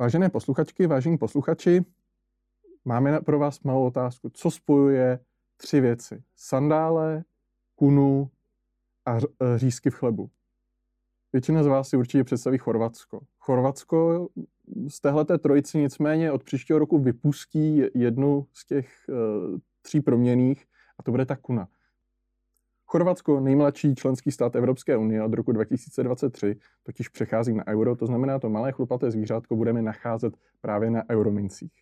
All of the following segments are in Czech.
Vážené posluchačky, vážení posluchači, máme pro vás malou otázku. Co spojuje tři věci? Sandále, kunu a e, řízky v chlebu. Většina z vás si určitě představí Chorvatsko. Chorvatsko z téhleté trojici nicméně od příštího roku vypustí jednu z těch uh, tří proměných a to bude ta kuna. Chorvatsko, nejmladší členský stát Evropské unie od roku 2023, totiž přechází na euro, to znamená, to malé chlupaté zvířátko budeme nacházet právě na euromincích.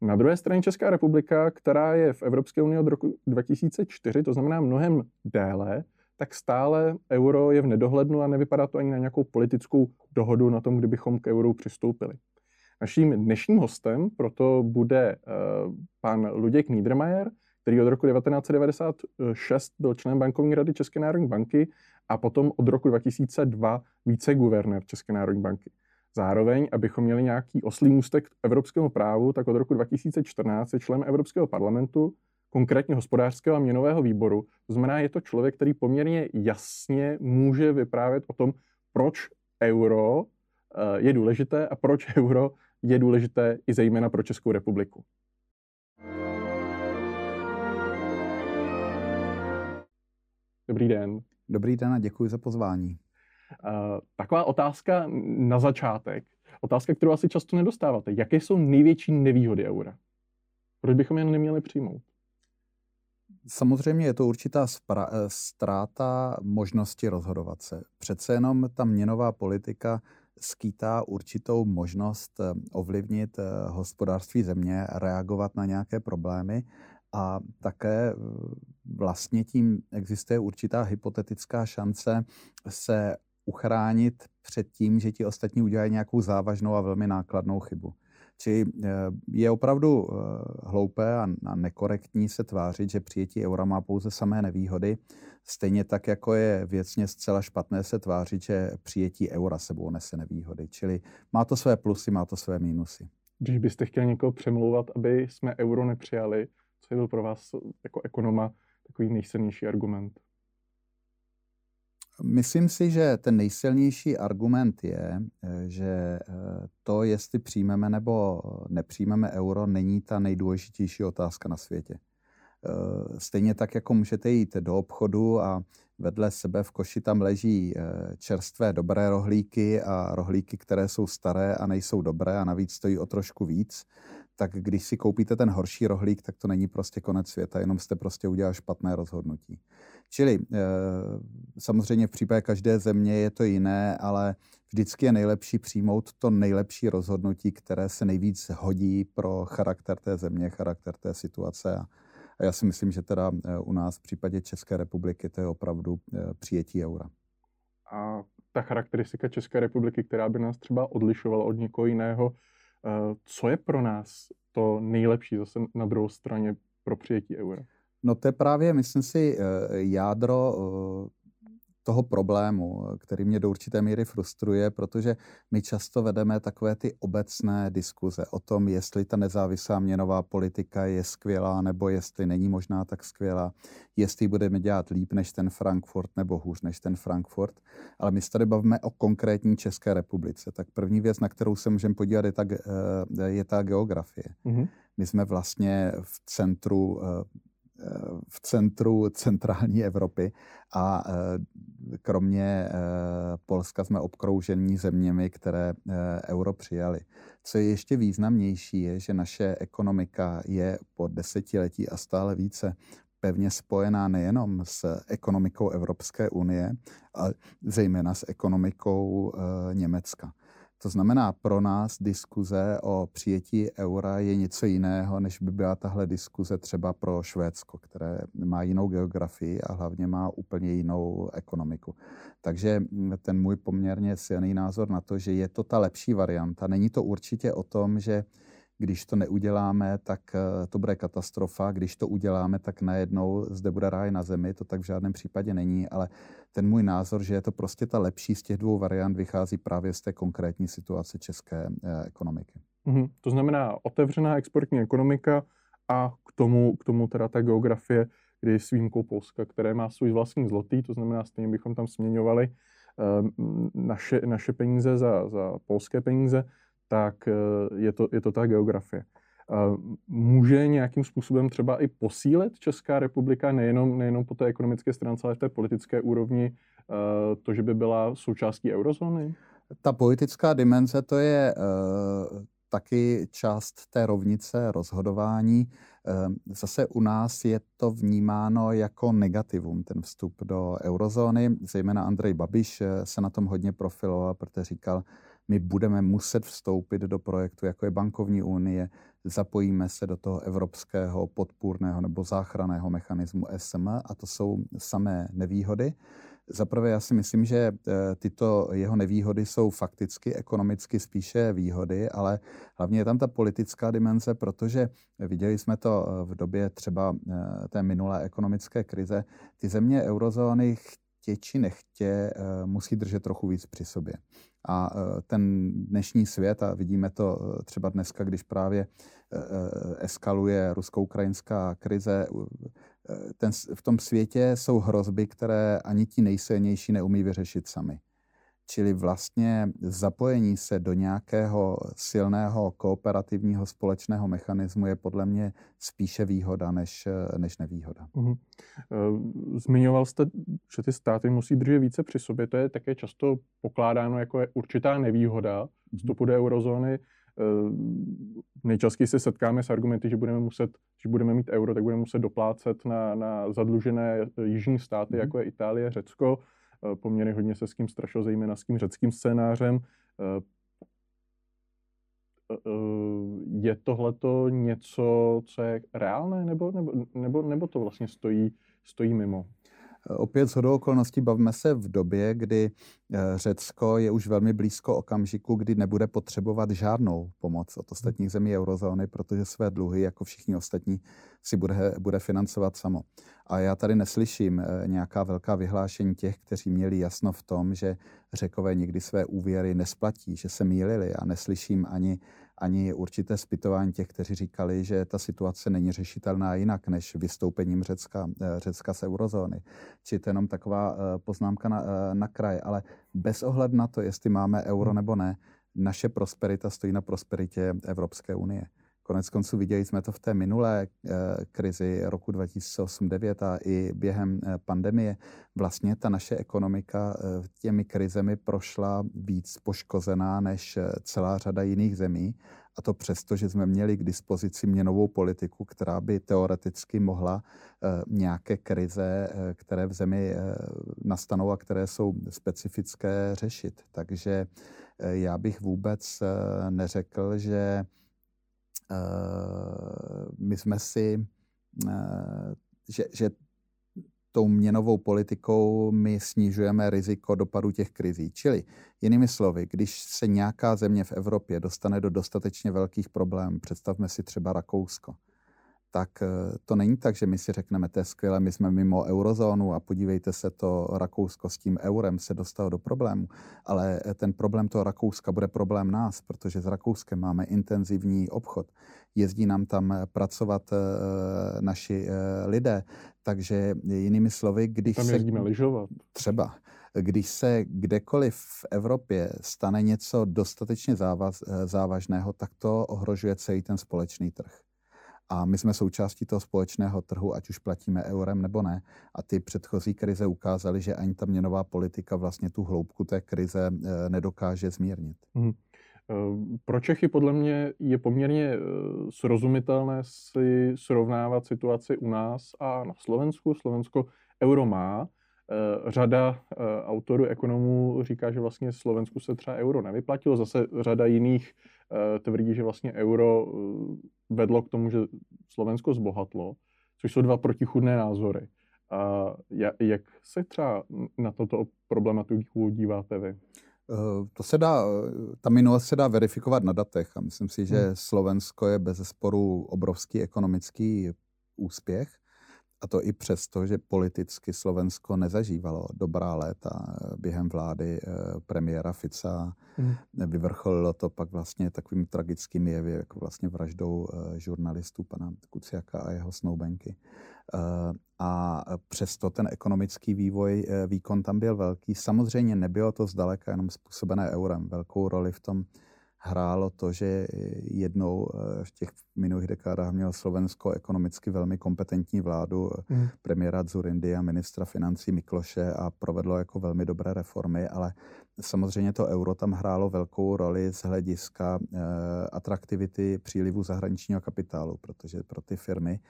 Na druhé straně Česká republika, která je v Evropské unii od roku 2004, to znamená mnohem déle, tak stále euro je v nedohlednu a nevypadá to ani na nějakou politickou dohodu na tom, kdybychom k euru přistoupili. Naším dnešním hostem proto bude uh, pan Luděk Niedermayer, který od roku 1996 byl členem bankovní rady České národní banky a potom od roku 2002 viceguvernér České národní banky. Zároveň, abychom měli nějaký oslý můstek evropskému právu, tak od roku 2014 je člen Evropského parlamentu, konkrétně hospodářského a měnového výboru. To znamená, je to člověk, který poměrně jasně může vyprávět o tom, proč euro eh, je důležité a proč euro je důležité i zejména pro Českou republiku. Dobrý den. Dobrý den a děkuji za pozvání. Uh, taková otázka na začátek. Otázka, kterou asi často nedostáváte. Jaké jsou největší nevýhody eura? Proč bychom je neměli přijmout? Samozřejmě je to určitá spra- eh, ztráta možnosti rozhodovat se. Přece jenom ta měnová politika skýtá určitou možnost eh, ovlivnit hospodářství země, reagovat na nějaké problémy a také vlastně tím existuje určitá hypotetická šance se uchránit před tím, že ti ostatní udělají nějakou závažnou a velmi nákladnou chybu. Či eh, je opravdu eh, hloupé a nekorektní se tvářit, že přijetí eura má pouze samé nevýhody, stejně tak, jako je věcně zcela špatné se tvářit, že přijetí eura sebou nese nevýhody. Čili má to své plusy, má to své mínusy. Když byste chtěl někoho přemlouvat, aby jsme euro nepřijali, co byl pro vás jako ekonoma takový nejsilnější argument? Myslím si, že ten nejsilnější argument je, eh, že eh, to, jestli přijmeme nebo nepřijmeme euro, není ta nejdůležitější otázka na světě. Eh, stejně tak, jako můžete jít do obchodu a vedle sebe v koši tam leží čerstvé dobré rohlíky a rohlíky, které jsou staré a nejsou dobré a navíc stojí o trošku víc, tak když si koupíte ten horší rohlík, tak to není prostě konec světa, jenom jste prostě udělal špatné rozhodnutí. Čili eh, samozřejmě v případě každé země je to jiné, ale vždycky je nejlepší přijmout to nejlepší rozhodnutí, které se nejvíc hodí pro charakter té země, charakter té situace. A, já si myslím, že teda eh, u nás v případě České republiky to je opravdu eh, přijetí eura. A ta charakteristika České republiky, která by nás třeba odlišovala od někoho jiného, co je pro nás to nejlepší zase na druhou straně pro přijetí eura? No to je právě, myslím si, eh, jádro eh, toho problému, který mě do určité míry frustruje, protože my často vedeme takové ty obecné diskuze o tom, jestli ta nezávislá měnová politika je skvělá nebo jestli není možná tak skvělá, jestli budeme dělat líp než ten Frankfurt nebo hůř než ten Frankfurt. Ale my se tady bavíme o konkrétní České republice. Tak první věc, na kterou se můžeme podívat, je ta, eh, je ta geografie. Mm-hmm. My jsme vlastně v centru v centru centrální Evropy a eh, kromě eh, Polska jsme obkroužení zeměmi, které eh, euro přijali. Co je ještě významnější, je, že naše ekonomika je po desetiletí a stále více pevně spojená nejenom s ekonomikou Evropské unie, ale zejména s ekonomikou Německa. To znamená, pro nás diskuze o přijetí eura je něco jiného, než by byla tahle diskuze třeba pro Švédsko, které má jinou geografii a hlavně má úplně jinou ekonomiku. Takže ten můj poměrně silný názor na to, že je to ta lepší varianta. Není to určitě o tom, že když to neuděláme, tak eh, to bude katastrofa. Když to uděláme, tak najednou zde bude ráj na zemi. To tak v žádném případě není, ale ten můj názor, že je to prostě ta lepší z těch dvou variant, vychází právě z té konkrétní situace české eh, ekonomiky. Mm-hmm. To znamená otevřená exportní ekonomika a k tomu, k tomu teda ta geografie, kdy s výjimkou Polska, které má svůj vlastní zlotý, to znamená, stejně bychom tam směňovali uh, naše, naše peníze za, za polské peníze, tak eh, je to, je to ta geografie. Může nějakým způsobem třeba i posílit Česká republika nejenom, nejenom po té ekonomické stránce, ale v té politické úrovni to, že by byla součástí eurozóny? Ta politická dimenze to je taky část té rovnice rozhodování. Zase u nás je to vnímáno jako negativum, ten vstup do eurozóny. Zejména Andrej Babiš eh, se na tom hodně profiloval, protože říkal, my budeme muset vstoupit do projektu, jako je bankovní unie, zapojíme se do toho evropského podpůrného nebo záchranného mechanismu SM a to jsou samé nevýhody. Zaprvé já si myslím, že eh, tyto jeho nevýhody jsou fakticky ekonomicky spíše výhody, ale hlavně je tam ta politická dimenze, protože viděli jsme to eh, v době třeba eh, té minulé ekonomické krize. Ty země eurozóny chtě či nechtě musí držet trochu víc při sobě. A ten dnešní svět, a vidíme to třeba dneska, když právě eskaluje rusko-ukrajinská krize, ten, v tom světě jsou hrozby, které ani ti nejsilnější neumí vyřešit sami. Čili vlastně zapojení se do nějakého silného kooperativního společného mechanismu je podle mě spíše výhoda než, než nevýhoda. Uh-huh. Zmiňoval jste, že ty státy musí držet více při sobě. To je také často pokládáno jako určitá nevýhoda mhm. vstupu do eurozóny. Eh, nejčastěji se setkáme s argumenty, že budeme muset, že budeme mít euro, tak budeme muset doplácet na, na zadlužené eh, jižní státy, mm. jako je Itálie, Řecko. Eh, poměrně hodně se s tím strašilo, zejména s tím řeckým scénářem. Je tohleto něco, co je reálné, nebo, nebo, nebo, nebo to vlastně stojí, stojí mimo? Opět z hodou okolností bavíme se v době, kdy eh, Řecko je už velmi blízko okamžiku, kdy nebude potřebovat žádnou pomoc od ostatních zemí eurozóny, protože své dluhy, jako všichni ostatní, si bude, bude financovat samo. A já tady neslyším eh, nějaká velká vyhlášení těch, kteří měli jasno v tom, že Řekové nikdy své úvěry nesplatí, že se mýlili a neslyším ani ani určité zpytování těch, kteří říkali, že ta situace není řešitelná jinak než vystoupením Řecka, eh, Řecka z eurozóny. Či to jenom taková eh, poznámka na, eh, na kraj. Ale bez ohledu na to, jestli máme euro hmm. nebo ne, naše prosperita stojí na prosperitě Evropské unie. Konec konců viděli jsme to v té minulé eh, krizi roku 2008-2009 a i během eh, pandemie. Vlastně ta naše ekonomika eh, těmi krizemi prošla víc poškozená než celá řada jiných zemí. A to přesto, že jsme měli k dispozici měnovou politiku, která by teoreticky mohla nějaké krize, které v zemi nastanou a které jsou specifické, řešit. Takže já bych vůbec neřekl, že my jsme si, eh, že, že tou měnovou politikou my snižujeme riziko dopadu těch krizí. Čili jinými slovy, když se nějaká země v Evropě dostane do dostatečně velkých problémů, představme si třeba Rakousko, tak eh, to není tak, že my si řekneme, to je skvělé, my jsme mimo eurozónu a podívejte se, to Rakousko s tím eurem se dostalo do problému. Ale eh, ten problém toho Rakouska bude problém nás, protože s Rakouskem máme intenzivní obchod. Jezdí nám tam eh, pracovat naši lidé, takže jinými slovy, když tam se... jezdíme lyžovat. Třeba. Když se kdekoliv v Evropě stane něco dostatečně závaz, závažného, tak to ohrožuje celý ten společný trh. A my jsme součástí toho společného trhu, ať už platíme eurem nebo ne. A ty předchozí krize ukázaly, že ani ta měnová politika vlastně tu hloubku té krize eh, nedokáže zmírnit. Hmm. Pro Čechy podle mě je poměrně eh, srozumitelné si srovnávat situaci u nás a na Slovensku. Slovensko euro má. Řada autorů, ekonomů říká, že vlastně Slovensku se třeba euro nevyplatilo. Zase řada jiných tvrdí, že vlastně euro vedlo k tomu, že Slovensko zbohatlo, což jsou dva protichudné názory. A jak se třeba na toto problematiku díváte vy? Eh, to se dá, ta minulost se dá verifikovat na datech a myslím si, že hmm. Slovensko je bez sporu obrovský ekonomický úspěch. A to i přesto, že politicky Slovensko nezažívalo dobrá léta během vlády eh, premiéra Fica. Mm. Vyvrcholilo to pak vlastně takovými tragickými jevy, jako vlastně vraždou eh, žurnalistů pana Kuciaka a jeho snoubenky. Eh, a přesto ten ekonomický vývoj, výkon tam byl velký. Samozřejmě nebylo to zdaleka jenom způsobené eurem. Velkou roli v tom hrálo to, že jednou v těch minulých dekádách mělo Slovensko ekonomicky velmi kompetentní vládu, mm. premiéra Zurindy a ministra financí Mikloše a provedlo jako velmi dobré reformy, ale samozřejmě to euro tam hrálo velkou roli z hlediska atraktivity přílivu zahraničního kapitálu, protože pro ty firmy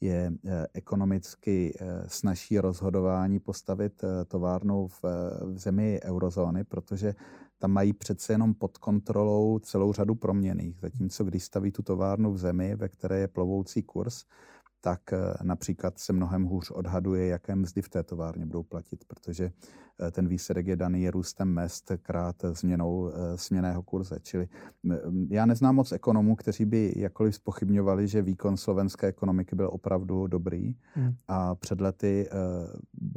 je eh, ekonomicky eh, snažší rozhodování postavit eh, továrnu v, v zemi eurozóny, protože tam mají přece jenom pod kontrolou celou řadu proměných. Zatímco když staví tu továrnu v zemi, ve které je plovoucí kurz, tak eh, například se mnohem hůř odhaduje, jaké mzdy v té továrně budou platit, protože eh, ten výsledek je daný růstem mest krát změnou eh, směného kurze. Čili já neznám moc ekonomů, kteří by jakkoliv spochybňovali, že výkon slovenské ekonomiky byl opravdu dobrý hmm. a před lety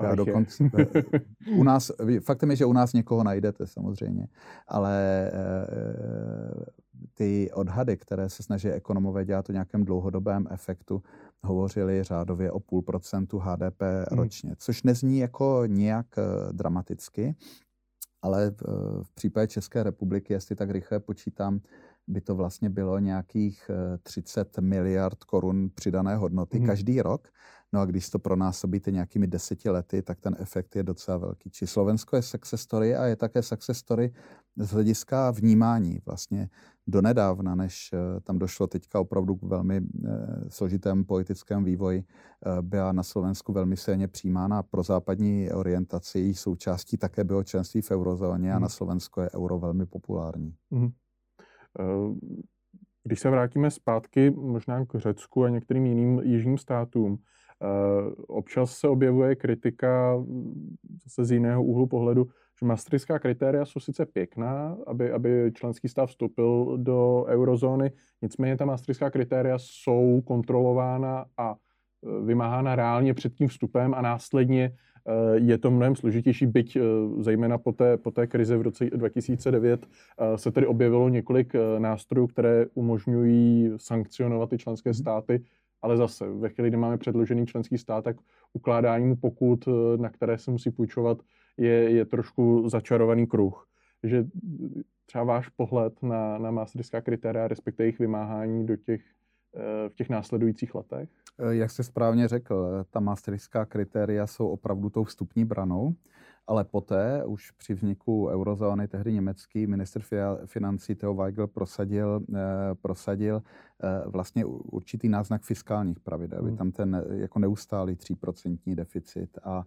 já dokonce, u nás, faktem je, že u nás někoho najdete samozřejmě, ale ty odhady, které se snaží ekonomové dělat o nějakém dlouhodobém efektu, hovořili řádově o půl procentu HDP hmm. ročně, což nezní jako nějak eh, dramaticky, ale v případě České republiky, jestli tak rychle počítám, by to vlastně bylo nějakých 30 eh, miliard korun přidané hodnoty hmm. každý rok. No a když to pronásobíte nějakými deseti lety, tak ten efekt je docela velký. Či Slovensko je success story a je také success story z hlediska vnímání. Vlastně donedávna, než eh, tam došlo teďka opravdu k velmi eh, složitému politickému vývoji, eh, byla na Slovensku velmi silně přijímána pro západní orientaci. Její součástí také bylo členství v eurozóně a na mhm. Slovensku je euro velmi populární. Mm. Když se vrátíme zpátky možná k Řecku a některým jiným jižním státům, občas se objevuje kritika zase z jiného úhlu pohledu, že maastrichtská kritéria jsou sice pěkná, aby, aby členský stát vstoupil do eurozóny, nicméně ta maastrichtská kritéria jsou kontrolována a e, vymáhána reálně před tím vstupem a následně e, je to mnohem složitější, byť e, zejména po té, po té krizi v roce 2009 se tedy objevilo několik nástrojů, které umožňují sankcionovat ty členské mhm. státy, ale zase ve chvíli, kdy máme předložený členský stát, tak ukládání mu pokud, na které se musí půjčovat, je, je trošku začarovaný kruh. Že třeba váš pohled na, na maastrichtská kritéria, respektive jejich vymáhání do těch, eh, v těch následujících letech? Eh, jak jste správně řekl, ta maastrichtská kritéria jsou opravdu tou vstupní branou, ale poté už při vzniku eurozóny tehdy německý minister financí Theo Weigl prosadil, eh, prosadil vlastně určitý náznak fiskálních pravidel. Hmm. Tam ten jako neustálý 3% deficit a Eh,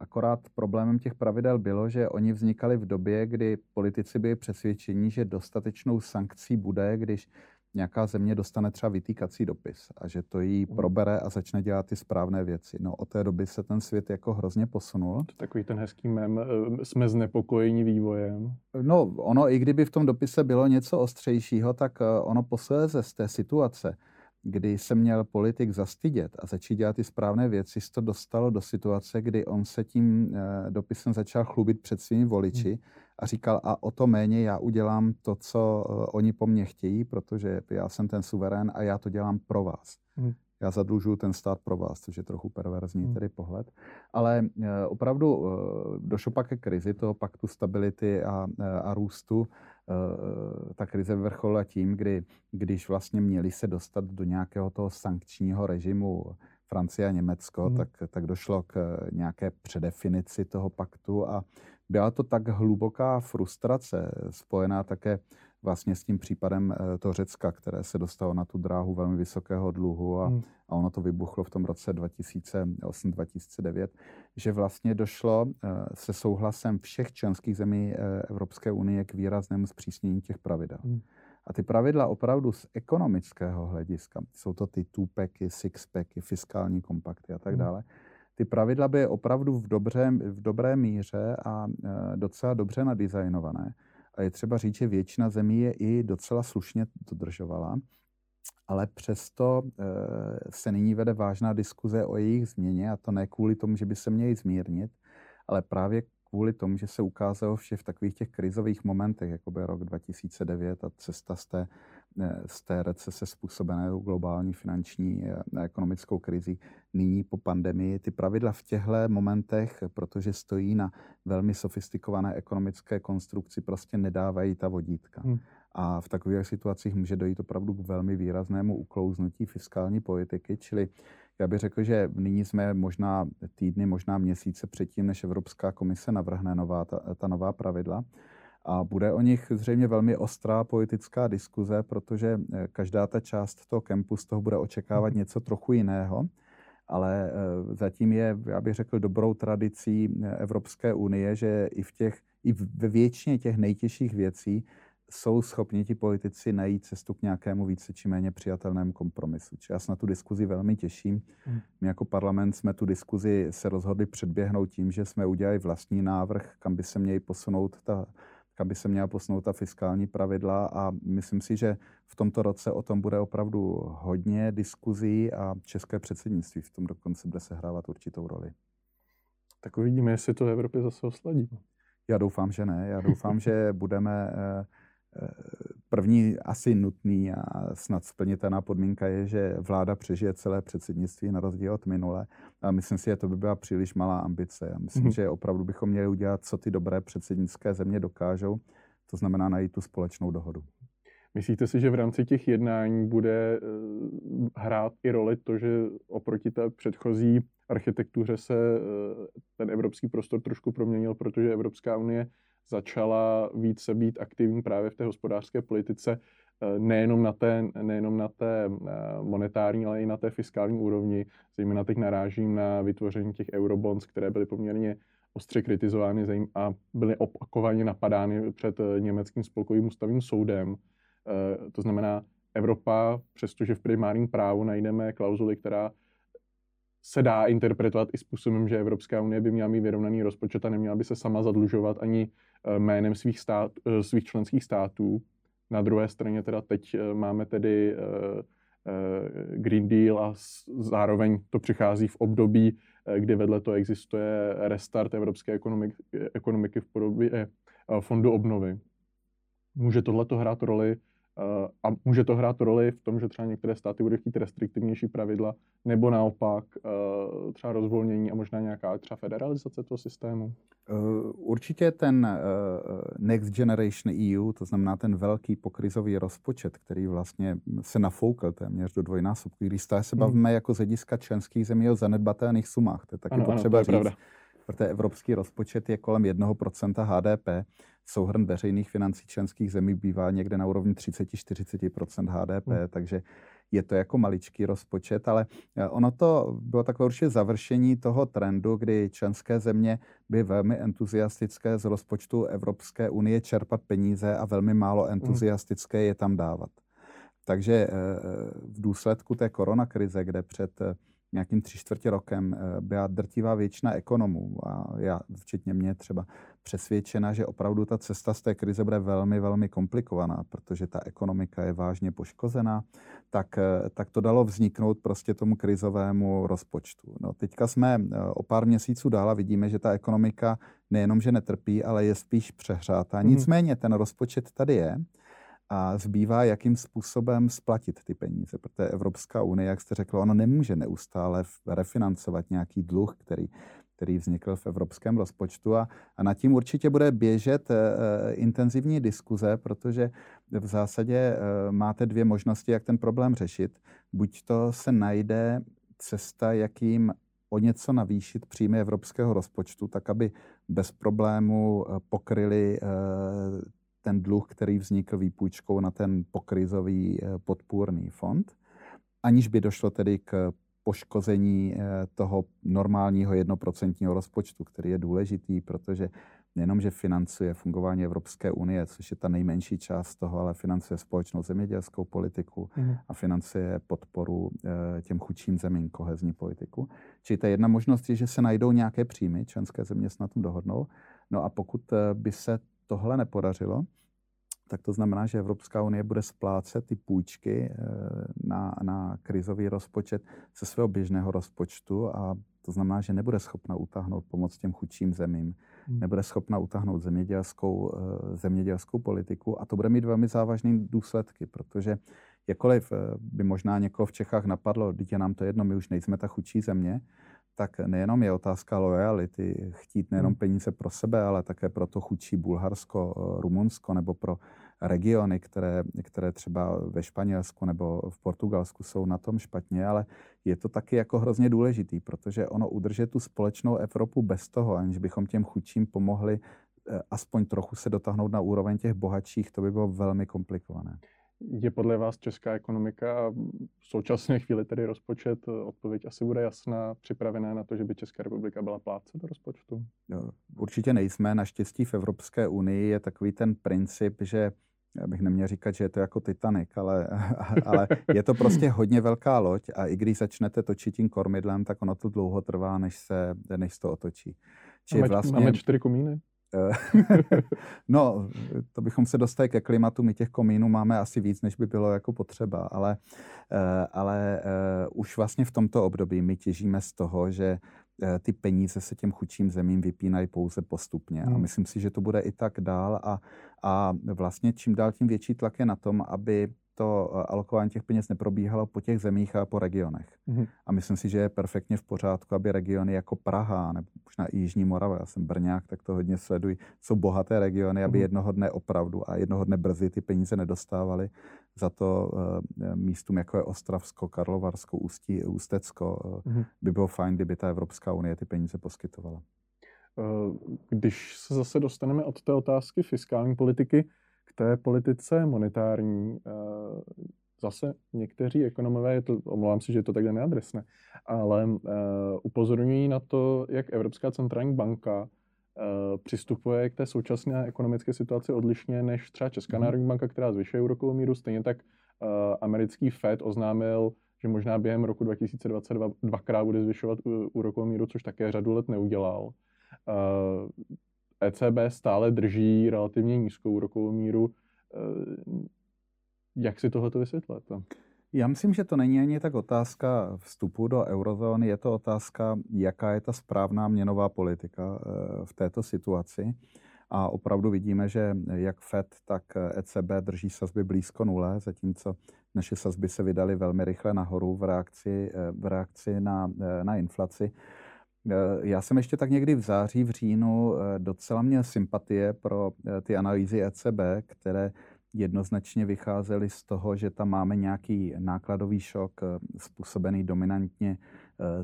akorát problémem těch pravidel bylo, že oni vznikali v době, kdy politici byli přesvědčení, že dostatečnou sankcí bude, když nějaká země dostane třeba vytýkací dopis a že to jí mhm. probere a začne dělat ty správné věci. No od té doby se ten svět jako hrozně posunul. To takový ten hezký mem, eh, jsme znepokojeni vývojem. No ono, i kdyby v tom dopise bylo něco ostřejšího, tak eh, ono posléze z té situace, kdy se měl politik zastydět a začít dělat ty správné věci, se to dostalo do situace, kdy on se tím eh, dopisem začal chlubit před svými voliči hmm. a říkal, a o to méně já udělám to, co eh, oni po mně chtějí, protože já jsem ten suverén a já to dělám pro vás. Hmm. Já zadlužuju ten stát pro vás, což je trochu perverzní hmm. tedy pohled. Ale eh, opravdu došlo pak ke krizi toho paktu stability a, a růstu ta krize vyvrcholila tím, kdy, když vlastně měli se dostat do nějakého toho sankčního režimu Francie a Německo, hmm. tak, tak došlo k nějaké předefinici toho paktu a byla to tak hluboká frustrace, spojená také vlastně s tím případem eh, toho Řecka, které se dostalo na tu dráhu velmi vysokého dluhu a, hmm. a ono to vybuchlo v tom roce 2008-2009, že vlastně došlo eh, se souhlasem všech členských zemí eh, Evropské unie k výraznému zpřísnění těch pravidel. Hmm. A ty pravidla opravdu z ekonomického hlediska, jsou to ty tupeky, sixpacky, fiskální kompakty a tak hmm. dále, ty pravidla by opravdu v, dobře, v dobré míře a docela dobře nadizajnované a je třeba říct, že většina zemí je i docela slušně dodržovala, ale přesto eh, se nyní vede vážná diskuze o jejich změně a to ne kvůli tomu, že by se měly zmírnit, ale právě kvůli tomu, že se ukázalo, že v takových těch krizových momentech, jako byl rok 2009 a cesta z té z té recese způsobené globální finanční a ekonomickou krizi nyní po pandemii. Ty pravidla v těchto momentech, protože stojí na velmi sofistikované ekonomické konstrukci, prostě nedávají ta vodítka. Hmm. A v takových situacích může dojít opravdu k velmi výraznému uklouznutí fiskální politiky, čili já bych řekl, že nyní jsme možná týdny, možná měsíce předtím, než Evropská komise navrhne nová, ta, ta nová pravidla. A bude o nich zřejmě velmi ostrá politická diskuze, protože eh, každá ta část toho kempu z toho bude očekávat mhm. něco trochu jiného. Ale eh, zatím je, já bych řekl, dobrou tradicí eh, Evropské unie, že i v těch, i ve většině těch nejtěžších věcí jsou schopni ti politici najít cestu k nějakému více či méně přijatelnému kompromisu. Či já se na tu diskuzi velmi těším. Hmm. My jako parlament jsme tu diskuzi se rozhodli předběhnout tím, že jsme udělali vlastní návrh, kam by se měly posunout ta, kam by se měla posunout ta fiskální pravidla a myslím si, že v tomto roce o tom bude opravdu hodně diskuzí a české předsednictví v tom dokonce bude sehrávat určitou roli. Tak uvidíme, jestli to v Evropě zase osladí. Já doufám, že ne. Já doufám, že budeme eh, První asi nutný a snad splnitelná podmínka je, že vláda přežije celé předsednictví na rozdíl od minule. A myslím si, že to by byla příliš malá ambice. A myslím, mm-hmm. že opravdu bychom měli udělat, co ty dobré předsednické země dokážou. To znamená najít tu společnou dohodu. Myslíte si, že v rámci těch jednání bude eh, hrát i roli to, že oproti té předchozí architektuře se eh, ten evropský prostor trošku proměnil, protože Evropská unie začala více být aktivní právě v té hospodářské politice, eh, nejenom na té, nejenom na té eh, monetární, ale i na té fiskální úrovni. Zejména teď narážím na vytvoření těch eurobonds, které byly poměrně ostře kritizovány a byly opakovaně napadány před eh, německým spolkovým ústavním soudem. To znamená, Evropa, přestože v primárním právu najdeme klauzuly, která se dá interpretovat i způsobem, že Evropská unie by měla mít vyrovnaný rozpočet a neměla by se sama zadlužovat ani eh, jménem svých, stát, eh, svých členských států. Na druhé straně teda teď eh, máme tedy Green Deal a zároveň to přichází v období, kdy vedle to existuje restart evropské ekonomiky, ekonomiky v podobě fondu obnovy. Může tohleto hrát roli a může to hrát roli v tom, že třeba některé státy budou chtít restriktivnější pravidla, nebo naopak eh, třeba rozvolnění a možná nějaká třeba federalizace toho systému? Eh, určitě ten eh, Next Generation EU, to znamená ten velký pokrizový rozpočet, který vlastně se nafoukl téměř do dvojnásobku, když se hmm. bavíme hmm. jako z hlediska členských zemí o zanedbatelných sumách, to je taky ano, potřeba ano, to je říct. Pravda protože evropský rozpočet je kolem 1% HDP. Souhrn veřejných financí členských zemí bývá někde na úrovni 30-40% HDP, hmm. takže je to jako maličký rozpočet, ale eh, ono to bylo takové určitě završení toho trendu, kdy členské země by velmi entuziastické z rozpočtu Evropské unie čerpat peníze a velmi málo hmm. entuziastické je tam dávat. Takže eh, v důsledku té koronakrize, kde před eh, nějakým tři čtvrtě rokem eh, byla drtivá většina ekonomů a já, včetně mě třeba, přesvědčena, že opravdu ta cesta z té krize bude velmi, velmi komplikovaná, protože ta ekonomika je vážně poškozená, tak, eh, tak to dalo vzniknout prostě tomu krizovému rozpočtu. No, teďka jsme eh, o pár měsíců dál a vidíme, že ta ekonomika nejenom, že netrpí, ale je spíš přehrátá. Mm-hmm. Nicméně ten rozpočet tady je a zbývá, jakým způsobem splatit ty peníze, protože Evropská unie, jak jste řekl, ono nemůže neustále refinancovat nějaký dluh, který, který vznikl v evropském rozpočtu a, a nad tím určitě bude běžet e, intenzivní diskuze, protože v zásadě e, máte dvě možnosti, jak ten problém řešit. Buď to se najde cesta, jakým o něco navýšit příjmy evropského rozpočtu, tak aby bez problému pokryli ten dluh, který vznikl výpůjčkou na ten pokrizový eh, podpůrný fond, aniž by došlo tedy k poškození eh, toho normálního jednoprocentního rozpočtu, který je důležitý, protože nejenom, že financuje fungování Evropské unie, což je ta nejmenší část toho, ale financuje společnou zemědělskou politiku mm. a financuje podporu eh, těm chudším zemím, kohezní politiku. Čili ta jedna možnost je, že se najdou nějaké příjmy, členské země se na tom dohodnou. No a pokud by se tohle nepodařilo, tak to znamená, že Evropská unie bude splácet ty půjčky na, na krizový rozpočet ze svého běžného rozpočtu a to znamená, že nebude schopna utáhnout pomoc těm chudším zemím, hmm. nebude schopna utáhnout zemědělskou, zemědělskou politiku a to bude mít velmi závažné důsledky, protože jakkoliv by možná někoho v Čechách napadlo, dítě nám to jedno, my už nejsme ta chudší země, tak nejenom je otázka lojality, chtít nejenom hmm. peníze pro sebe, ale také pro to chudší Bulharsko, Rumunsko nebo pro regiony, které, které třeba ve Španělsku nebo v Portugalsku jsou na tom špatně, ale je to taky jako hrozně důležitý, protože ono udržet tu společnou Evropu bez toho, aniž bychom těm chudším pomohli eh, aspoň trochu se dotáhnout na úroveň těch bohatších, to by bylo velmi komplikované. Je podle vás česká ekonomika a v současné chvíli tedy rozpočet, eh, odpověď asi bude jasná, připravená na to, že by Česká republika byla plátce do rozpočtu? Určitě nejsme. Naštěstí v Evropské unii je takový ten princip, že já bych neměl říkat, že je to jako Titanic, ale, ale je to prostě hodně velká loď a i když začnete točit tím kormidlem, tak ono to dlouho trvá, než se, než to otočí. Či máme, vlastně... máme čtyři komíny? Eh, no, to bychom se dostali ke klimatu. My těch komínů máme asi víc, než by bylo jako potřeba, ale, eh, ale eh, už vlastně v tomto období my těžíme z toho, že ty peníze se těm chudším zemím vypínají pouze postupně. Hmm. A myslím si, že to bude i tak dál a, a vlastně čím dál tím větší tlak je na tom, aby to eh, alokování těch peněz neprobíhalo po těch zemích a po regionech. Mm-hmm. A myslím si, že je perfektně v pořádku, aby regiony jako Praha nebo možná i Jižní Morava, já jsem Brňák, tak to hodně sleduji, jsou bohaté regiony, aby mm-hmm. jednoho dne opravdu a jednoho dne brzy ty peníze nedostávaly. Za to uh, místům, jako je Ostravsko, Karlovarsko, Ústí, Ústecko, uh, mm-hmm. by bylo fajn, kdyby ta Evropská unie ty peníze poskytovala. Když se zase dostaneme od té otázky fiskální politiky, k té politice monetární eh, zase někteří ekonomové, je to, omlouvám se, že je to takhle neadresné, ale uh, upozorňují na to, jak Evropská centrální banka uh, přistupuje k té současné ekonomické situaci odlišně než třeba Česká mm. národní banka, která zvyšuje úrokovou míru. Stejně tak uh, americký Fed oznámil, že možná během roku 2022 dvakrát bude zvyšovat úrokovou míru, což také řadu let neudělal. Uh, ECB stále drží relativně nízkou úrokovou míru. Eh, jak si tohle vysvětlete? Já myslím, že to není ani tak otázka vstupu do eurozóny, je to otázka, jaká je ta správná měnová politika eh, v této situaci. A opravdu vidíme, že jak Fed, tak ECB drží sazby blízko nule, zatímco naše sazby se vydaly velmi rychle nahoru v reakci, eh, v reakci na, na inflaci. Eh, já jsem ještě tak někdy v září, v říjnu eh, docela měl sympatie pro eh, ty analýzy ECB, které jednoznačně vycházely z toho, že tam máme nějaký nákladový šok způsobený dominantně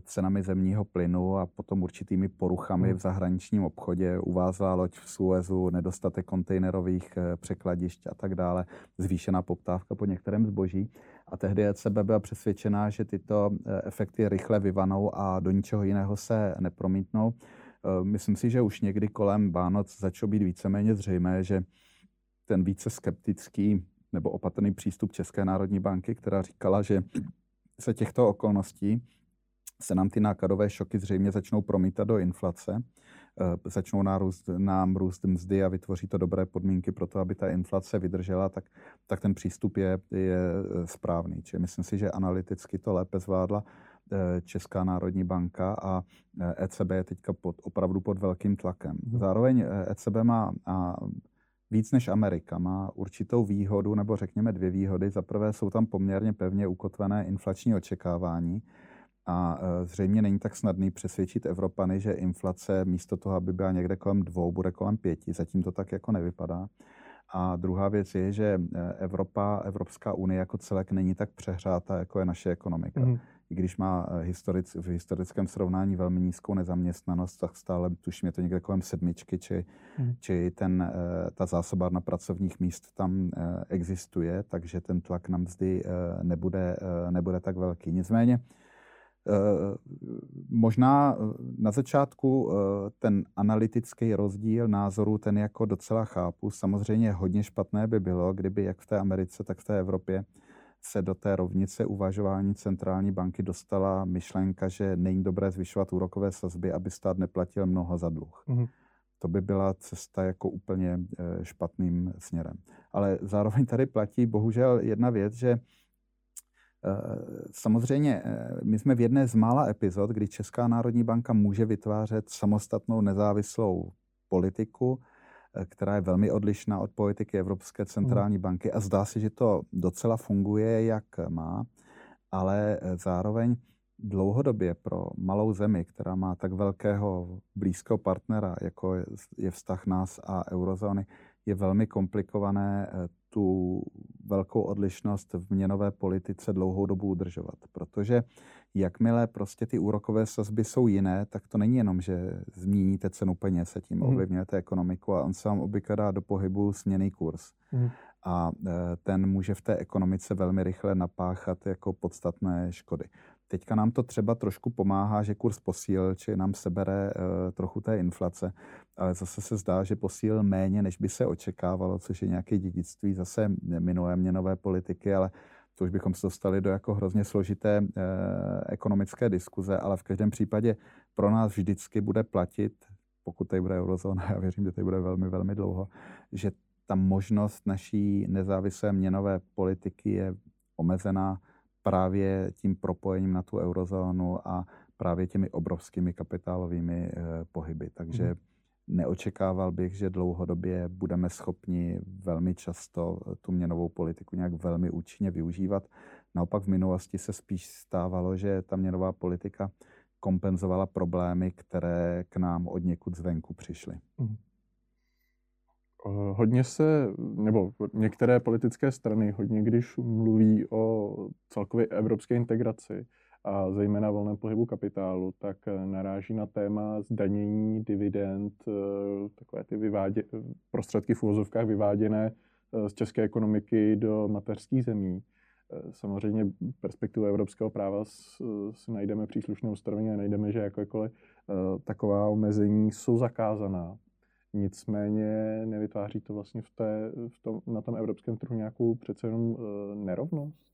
cenami zemního plynu a potom určitými poruchami hmm. v zahraničním obchodě. Uvázla loď v Suezu, nedostatek kontejnerových překladišť a tak dále, zvýšená poptávka po některém zboží. A tehdy ECB byla přesvědčená, že tyto e, efekty rychle vyvanou a do ničeho jiného se nepromítnou. E, myslím si, že už někdy kolem Vánoc začalo být víceméně zřejmé, že ten více skeptický nebo opatrný přístup České národní banky, která říkala, že se těchto okolností se nám ty nákladové šoky zřejmě začnou promítat do inflace, Eh, začnou nárůst, nám růst mzdy a vytvoří to dobré podmínky pro to, aby ta inflace vydržela, tak, tak ten přístup je, je eh, správný. Čili myslím si, že analyticky to lépe zvládla eh, Česká národní banka a ECB je teďka pod, opravdu pod velkým tlakem. Mhm. Zároveň ECB má a víc než Amerika. Má určitou výhodu, nebo řekněme dvě výhody. Za prvé jsou tam poměrně pevně ukotvené inflační očekávání, a e, zřejmě není tak snadný přesvědčit Evropany, že inflace místo toho, aby byla někde kolem dvou, bude kolem pěti. Zatím to tak jako nevypadá. A druhá věc je, že e, Evropa, Evropská unie jako celek není tak přehrátá, jako je naše ekonomika. Mm. I když má e, historic, v historickém srovnání velmi nízkou nezaměstnanost, tak stále tuším je to někde kolem sedmičky, či, mm. či ten, ta zásobárna pracovních míst tam existuje, takže ten tlak na mzdy nebude, nebude tak velký. Nicméně možná eh, na začátku eh, ten analytický rozdíl názoru, ten jako docela chápu. Samozřejmě hodně špatné by bylo, kdyby jak v té Americe, tak v té Evropě se do té rovnice uvažování centrální banky dostala myšlenka, že není dobré zvyšovat úrokové sazby, aby stát neplatil mnoho za dluh. Mm-hmm. to by byla cesta jako úplně špatným směrem. Ale zároveň tady platí bohužel jedna věc, že Samozřejmě, my jsme v jedné z mála epizod, kdy Česká národní banka může vytvářet samostatnou nezávislou politiku, která je velmi odlišná od politiky Evropské hmm. centrální banky a zdá se, že to docela funguje, jak má, ale zároveň dlouhodobě pro malou zemi, která má tak velkého blízkého partnera, jako je vztah nás a eurozóny, je velmi komplikované eh, tu velkou odlišnost v měnové politice dlouhou dobu udržovat. Protože jakmile prostě ty úrokové sazby jsou jiné, tak to není jenom, že zmíníte cenu peněz a tím ovlivňujete ekonomiku a on se vám obvykle dá do pohybu směný kurz. Mm. A eh, ten může v té ekonomice velmi rychle napáchat jako podstatné škody. Teďka nám to třeba trošku pomáhá, že kurz posíl, či nám sebere uh, trochu té inflace, ale zase se zdá, že posíl méně, než by se očekávalo, což je nějaké dědictví zase minulé měnové politiky, ale to už bychom se dostali do jako hrozně složité uh, ekonomické diskuze, ale v každém případě pro nás vždycky bude platit, pokud tady bude eurozóna, já věřím, že tady bude velmi, velmi dlouho, že ta možnost naší nezávislé měnové politiky je omezená právě tím propojením na tu eurozónu a právě těmi obrovskými kapitálovými eh, pohyby. Takže mm. Neočekával bych, že dlouhodobě budeme schopni velmi často tu měnovou politiku nějak velmi účinně využívat. Naopak v minulosti se spíš stávalo, že ta měnová politika kompenzovala problémy, které k nám od někud zvenku přišly. Mm. Eh, hodně se, nebo některé politické strany hodně, když mluví o celkově evropské integraci a zejména volném pohybu kapitálu, tak eh, naráží na téma zdanění dividend, eh, takové ty vyvádě, prostředky v úvozovkách vyváděné z české ekonomiky do mateřských zemí. Samozřejmě perspektivu evropského práva si najdeme příslušné ustanovení a najdeme, že jakékoliv taková omezení jsou zakázaná. Nicméně nevytváří to vlastně v té, v tom, na tom evropském trhu nějakou přece jenom nerovnost?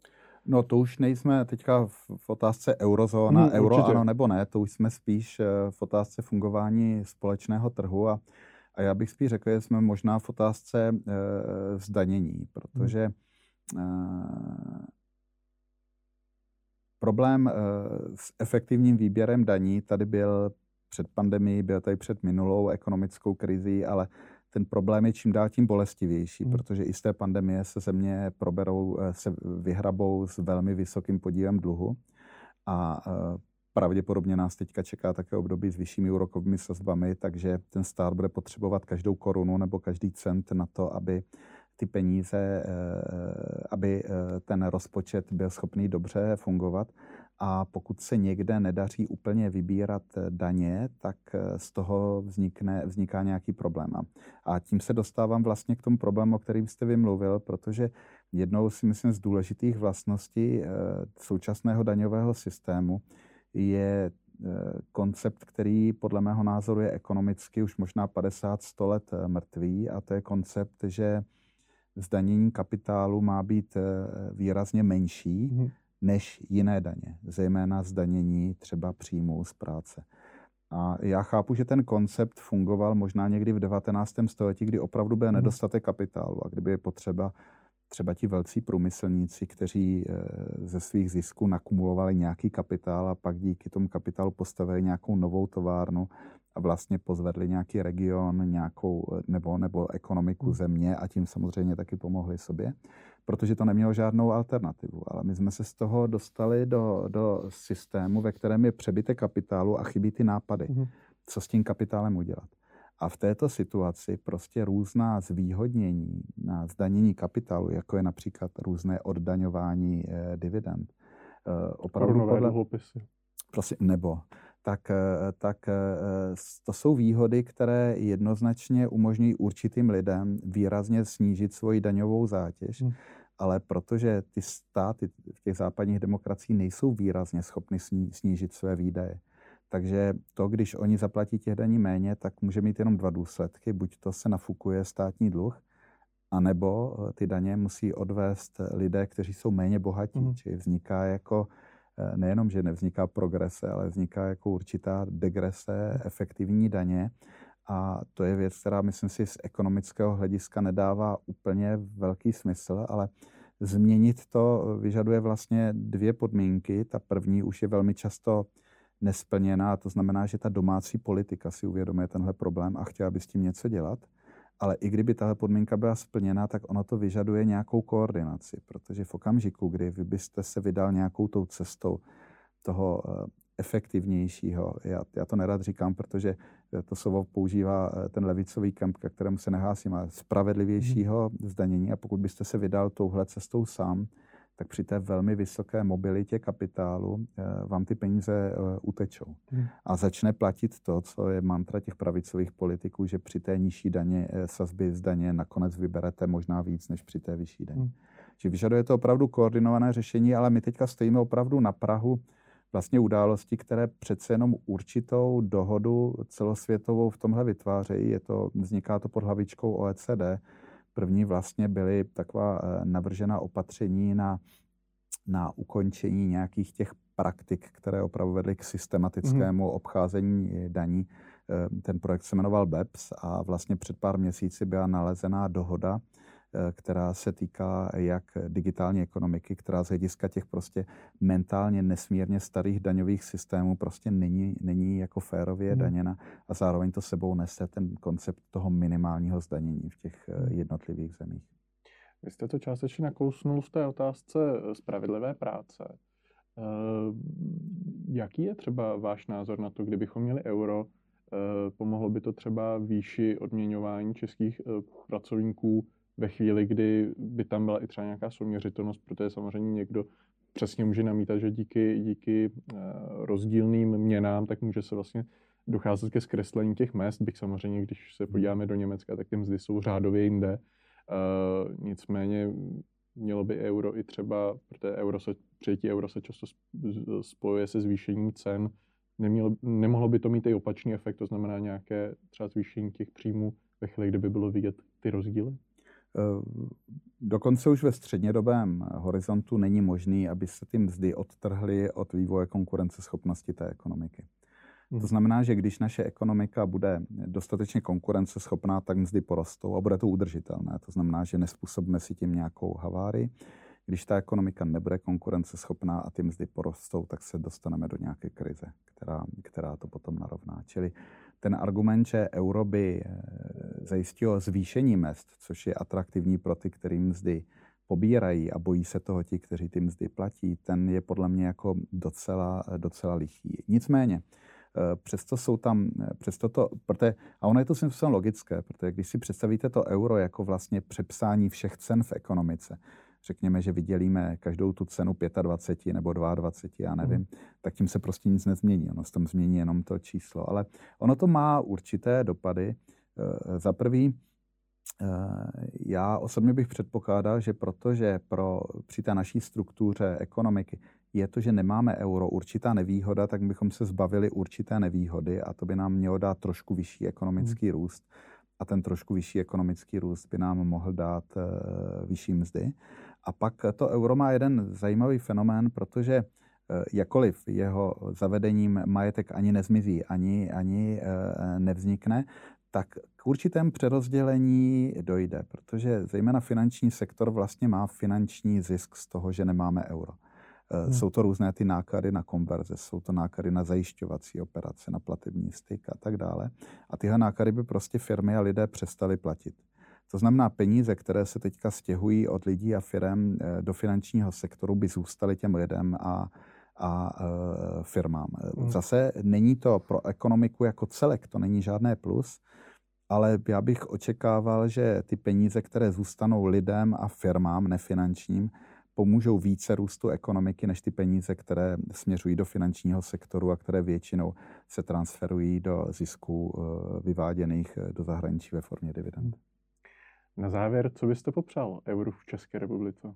No to už nejsme teďka v, otázce eurozóna, hmm, euro určitě. ano nebo ne, to už jsme spíš eh, v otázce fungování společného trhu a, a já bych spíš řekl, že jsme možná v otázce e, zdanění, protože e, problém e, s efektivním výběrem daní tady byl před pandemií, byl tady před minulou ekonomickou krizí, ale ten problém je čím dál tím bolestivější, hmm. protože i z té pandemie se země proberou, eh, se vyhrabou s velmi vysokým podílem dluhu a eh, pravděpodobně nás teďka čeká také období s vyššími úrokovými sazbami, takže ten stát bude potřebovat každou korunu nebo každý cent na to, aby ty peníze, eh, aby ten rozpočet byl schopný dobře fungovat. A pokud se někde nedaří úplně vybírat eh, daně, tak eh, z toho vznikne, vzniká nějaký problém. A tím se dostávám vlastně k tomu problému, o kterým jste vymluvil, protože jednou si myslím z důležitých vlastností eh, současného daňového systému je koncept, který podle mého názoru je ekonomicky už možná 50-100 let mrtvý. A to je koncept, že zdanění kapitálu má být výrazně menší, mm-hmm než jiné daně, zejména zdanění třeba příjmů z práce. A já chápu, že ten koncept fungoval možná někdy v 19. století, kdy opravdu byl mhm. nedostatek kapitálu a kdyby je potřeba třeba ti velcí průmyslníci, kteří eh, ze svých zisků nakumulovali nějaký kapitál a pak díky tomu kapitálu postavili nějakou novou továrnu a vlastně pozvedli nějaký region, nějakou nebo, nebo ekonomiku mhm. země a tím samozřejmě taky pomohli sobě protože to nemělo žádnou alternativu. Ale my jsme se z toho dostali do, do systému, ve kterém je přebytek kapitálu a chybí ty nápady, mm-hmm. co s tím kapitálem udělat. A v této situaci prostě různá zvýhodnění na zdanění kapitálu, jako je například různé oddaňování eh, dividend, eh, opravdu podle... dluhopisy. Prosím, nebo tak, eh, tak eh, to jsou výhody, které jednoznačně umožňují určitým lidem výrazně snížit svoji daňovou zátěž. Hmm. Ale protože ty státy v těch západních demokraciích nejsou výrazně schopny snížit své výdaje, takže to, když oni zaplatí těch daní méně, tak může mít jenom dva důsledky. Buď to se nafukuje státní dluh, anebo eh, ty daně musí odvést lidé, kteří jsou méně bohatí. Mm. Čili vzniká jako nejenom, že nevzniká progrese, ale vzniká jako určitá degrese efektivní daně. a to je věc, která myslím si z ekonomického hlediska nedává úplně velký smysl, ale změnit to vyžaduje vlastně dvě podmínky. Ta první už je velmi často nesplněná, to znamená, že ta domácí politika si uvědomuje tenhle problém a chtěla by s tím něco dělat. Ale i kdyby tahle podmínka byla splněna, tak ono to vyžaduje nějakou koordinaci, protože v okamžiku, kdy vy byste se vydal nějakou tou cestou toho eh, efektivnějšího. Já, já to nerad říkám, protože eh, to slovo používá eh, ten levicový kemp, ke kterému se nehásím, ale spravedlivějšího hmm. zdanění. A pokud byste se vydal touhle cestou sám, tak při té velmi vysoké mobilitě kapitálu eh, vám ty peníze utečou. Hmm. A začne platit to, co je mantra těch pravicových politiků, že při té nižší daně, sazby z daně nakonec vyberete možná víc než při té vyšší daně. Hmm. Že vyžaduje to opravdu koordinované řešení, ale my teďka stojíme opravdu na Prahu vlastně události, které přece jenom určitou dohodu celosvětovou v tomhle vytvářejí. Je to, vzniká to pod hlavičkou OECD. První vlastně byly taková eh, navržená opatření na, na ukončení nějakých těch praktik, které opravdu vedly k systematickému mm-hmm. obcházení daní. Eh, ten projekt se jmenoval BEPS a vlastně před pár měsíci byla nalezená dohoda, Eh, která se týká jak digitální ekonomiky, která z hlediska těch prostě mentálně nesmírně starých daňových systémů prostě není, není jako férově hmm. daněna a zároveň to sebou nese ten koncept toho minimálního zdanění v těch eh, hmm. jednotlivých zemích. Vy jste to částečně nakousnul v té otázce eh, spravedlivé práce. Jaký je třeba váš názor na to, kdybychom měli euro, pomohlo by to třeba výši odměňování českých pracovníků ve chvíli, kdy by tam byla i třeba nějaká souměřitelnost, protože samozřejmě někdo přesně může namítat, že díky, díky eh, rozdílným měnám, tak může se vlastně docházet ke zkreslení těch mest, bych samozřejmě, když se podíváme do Německa, tak ty mzdy jsou řádově jinde. Uh, nicméně mělo by euro i třeba, protože euro se, přijetí euro se často spojuje se zvýšením cen, nemělo, nemohlo by to mít i opačný efekt, to znamená nějaké třeba zvýšení těch příjmů ve chvíli, kdyby bylo vidět ty rozdíly? Eh, dokonce už ve střednědobém horizontu není možný, aby se ty mzdy odtrhly od vývoje konkurenceschopnosti té ekonomiky. To hmm. znamená, že když naše ekonomika bude dostatečně konkurenceschopná, tak mzdy porostou a bude to udržitelné. To znamená, že nespůsobíme si tím nějakou havárii. Když ta ekonomika nebude konkurenceschopná a ty mzdy porostou, tak se dostaneme do nějaké krize, která, která to potom narovná. Čili ten argument, že euro by eh, zajistilo zvýšení mest, což je atraktivní pro ty, kteří mzdy pobírají a bojí se toho ti, kteří ty mzdy platí, ten je podle mě jako docela, docela lichý. Nicméně, eh, přesto jsou tam, eh, přesto to, protože, a ono je to svým logické, protože když si představíte to euro jako vlastně přepsání všech cen v ekonomice, řekněme, že vydělíme každou tu cenu 25 nebo 22, já nevím, mm. tak tím se prostě nic nezmění. Ono se tam změní jenom to číslo. Ale ono to má určité dopady. Eh, za prvý, eh, já osobně bych předpokládal, že protože pro, při té naší struktuře ekonomiky je to, že nemáme euro, určitá nevýhoda, tak bychom se zbavili určité nevýhody a to by nám mělo dát trošku vyšší ekonomický hmm. růst. A ten trošku vyšší ekonomický růst by nám mohl dát uh, vyšší mzdy. A pak to euro má jeden zajímavý fenomén, protože eh, jakoliv jeho zavedením majetek ani nezmizí, ani, ani eh, nevznikne, tak k určitém přerozdělení dojde, protože zejména finanční sektor vlastně má finanční zisk z toho, že nemáme euro. Eh, hmm. Jsou to různé ty náklady na konverze, jsou to náklady na zajišťovací operace, na platební styk a tak dále. A tyhle náklady by prostě firmy a lidé přestali platit. To znamená, peníze, které se teďka stěhují od lidí a firm eh, do finančního sektoru, by zůstaly těm lidem a, a e, firmám. Hmm. Zase není to pro ekonomiku jako celek, to není žádné plus, ale já bych očekával, že ty peníze, které zůstanou lidem a firmám nefinančním, pomůžou více růstu ekonomiky než ty peníze, které směřují do finančního sektoru a které většinou se transferují do zisků e, vyváděných do zahraničí ve formě dividend. Na závěr, co byste popřál euro v České republice?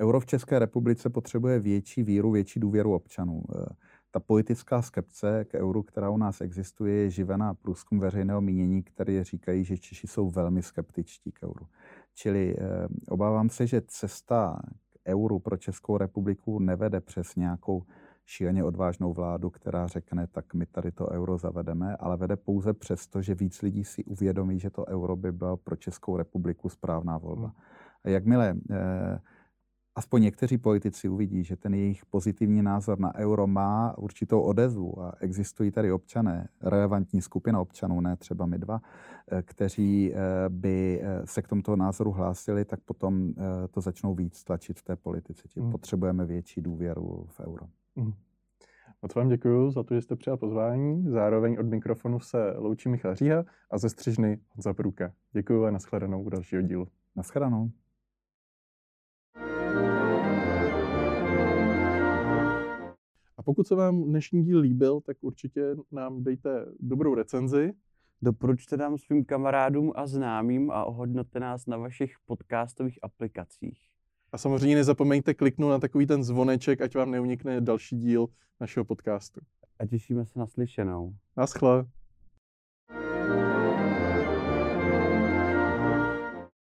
Euro v České republice potřebuje větší víru, větší důvěru občanů. Eh, ta politická skepce k euru, která u nás existuje, je živená průzkum veřejného mínění, které říkají, že Češi jsou velmi skeptičtí k euru. Čili eh, obávám se, že cesta k euru pro Českou republiku nevede přes nějakou šíleně odvážnou vládu, která řekne, tak my tady to euro zavedeme, ale vede pouze přesto, že víc lidí si uvědomí, že to euro by byla pro Českou republiku správná volba. Hmm. A jakmile eh, aspoň někteří politici uvidí, že ten jejich pozitivní názor na euro má určitou odezvu a existují tady občané, relevantní skupina občanů, ne třeba my dva, eh, kteří eh, by eh, se k tomuto názoru hlásili, tak potom to začnou víc tlačit v té politice. Tím mm. potřebujeme větší důvěru v euro. Mm. Moc vám děkuji za to, že jste přijal pozvání. Zároveň od mikrofonu se loučí Michal Říha a ze střižny Honza Průka. Děkuji a nashledanou u dalšího dílu. Nashledanou. A pokud se vám dnešní díl líbil, tak určitě nám dejte dobrou recenzi. Doporučte nám svým kamarádům a známým a ohodnote nás na vašich podcastových aplikacích. A samozřejmě nezapomeňte kliknout na takový ten zvoneček, ať vám neunikne další díl našeho podcastu. A těšíme se na slyšenou. Naschle.